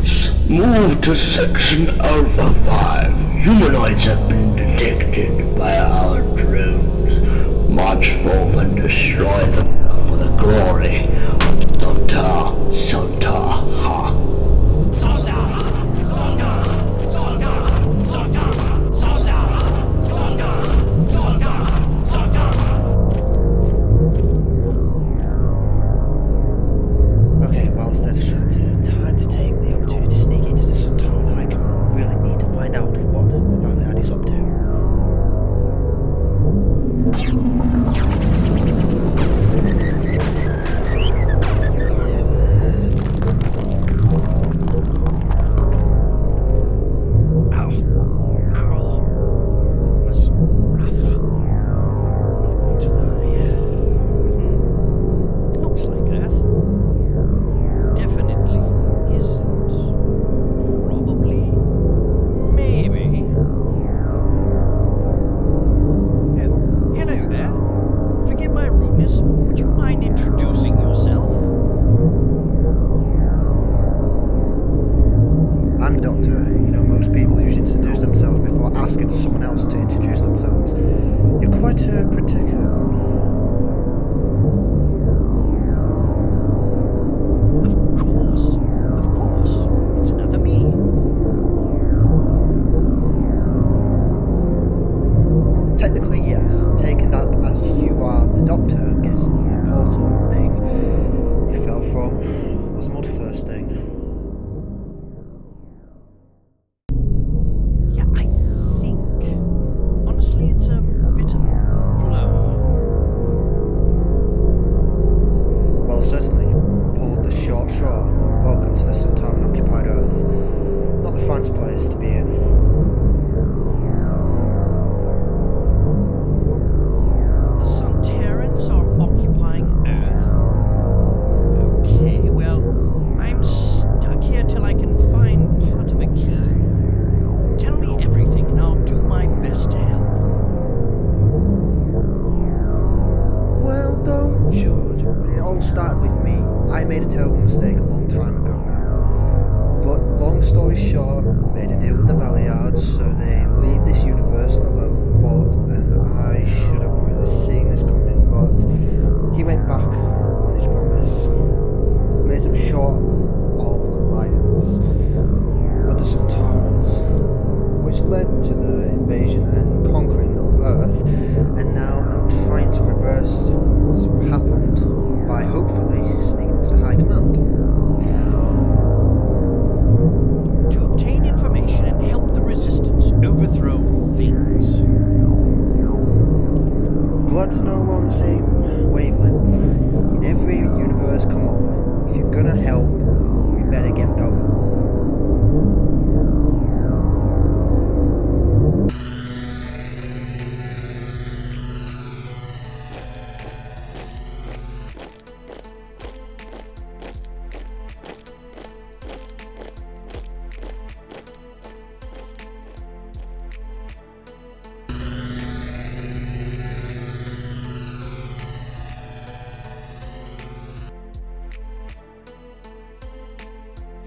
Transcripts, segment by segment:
Move to section Alpha 5. Humanoids have been detected by our drones. March forth and destroy them for the glory York made a deal with the Valeyards so they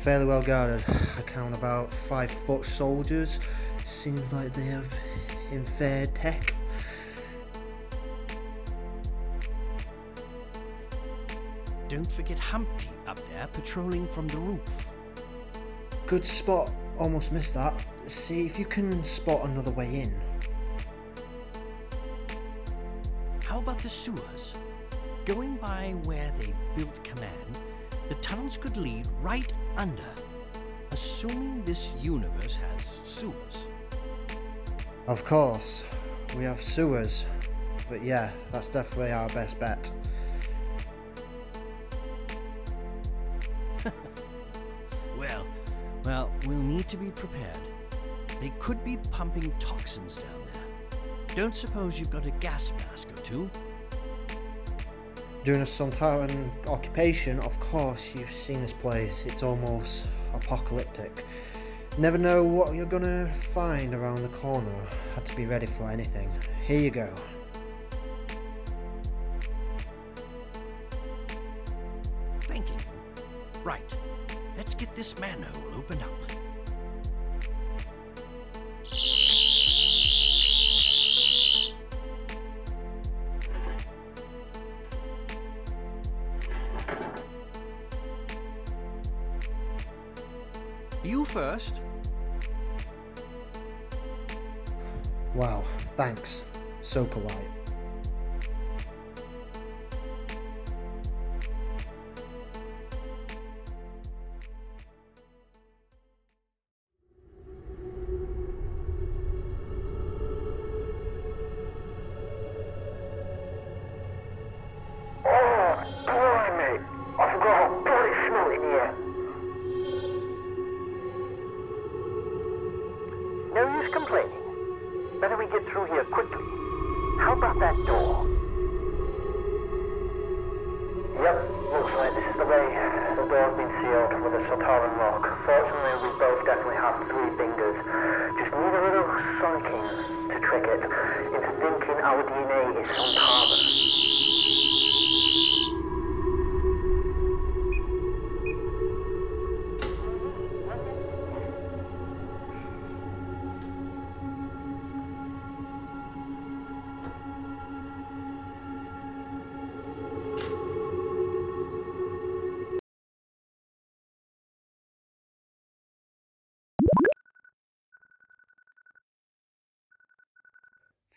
fairly well guarded. I count about five foot soldiers. Seems like they have in fair tech. Don't forget Humpty up there patrolling from the roof. Good spot. Almost missed that. See if you can spot another way in. How about the sewers? Going by where they built command, tunnels could lead right under, assuming this universe has sewers. Of course, we have sewers, but yeah, that's definitely our best bet. well, well, we'll need to be prepared. They could be pumping toxins down there. Don't suppose you've got a gas mask or two? Doing a Sontaran occupation, of course, you've seen this place. It's almost apocalyptic. Never know what you're gonna find around the corner. Had to be ready for anything. Here you go. Thanking you. Right. Let's get this manhole opened up. You first. Wow, thanks. So polite. Yep, looks like this is the way. The door's been sealed with a Sontaran lock. Fortunately, we both definitely have three fingers. Just need a little psyching to trick it into thinking our DNA is Sontaran.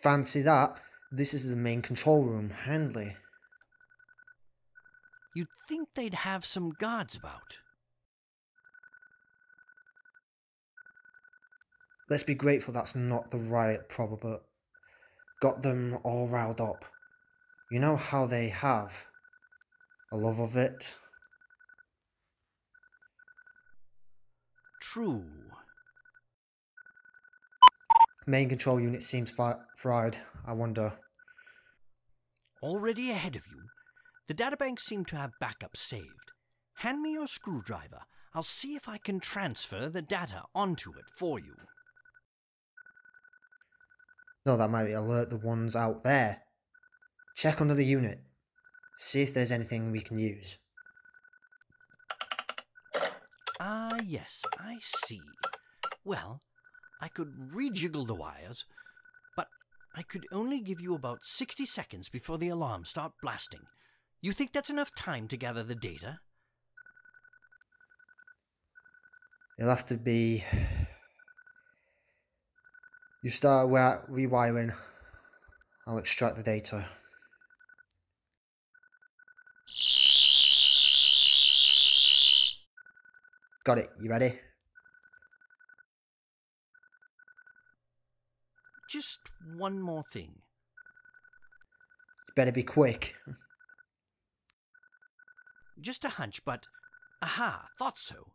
Fancy that. This is the main control room, Handley. You'd think they'd have some guards about. Let's be grateful that's not the riot probable. Got them all riled up. You know how they have a love of it. True. Main control unit seems fi- fried. I wonder. Already ahead of you. The databanks seem to have backup saved. Hand me your screwdriver. I'll see if I can transfer the data onto it for you. No, that might alert the ones out there. Check under the unit. See if there's anything we can use. Ah, yes, I see. Well, I could rejiggle the wires, but I could only give you about 60 seconds before the alarms start blasting. You think that's enough time to gather the data? It'll have to be. You start rewiring. I'll extract the data. Got it. You ready? One more thing. Better be quick. Just a hunch, but aha, thought so.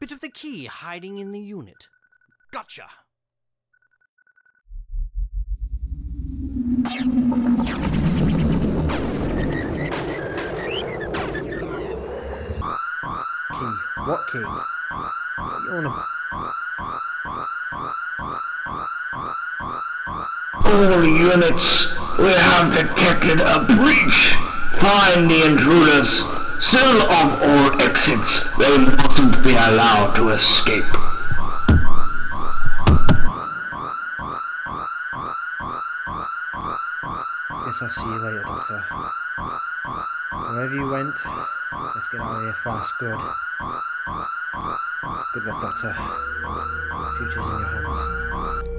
Bit of the key hiding in the unit. Gotcha! Key. What key? What you on about? All units, we have detected a breach. Find the intruders. Seal off all exits. They mustn't be allowed to escape. Guess I'll see you later, Doctor. Wherever you went, let's get out of here fast. Good. Good luck, Doctor. Future's in your hands.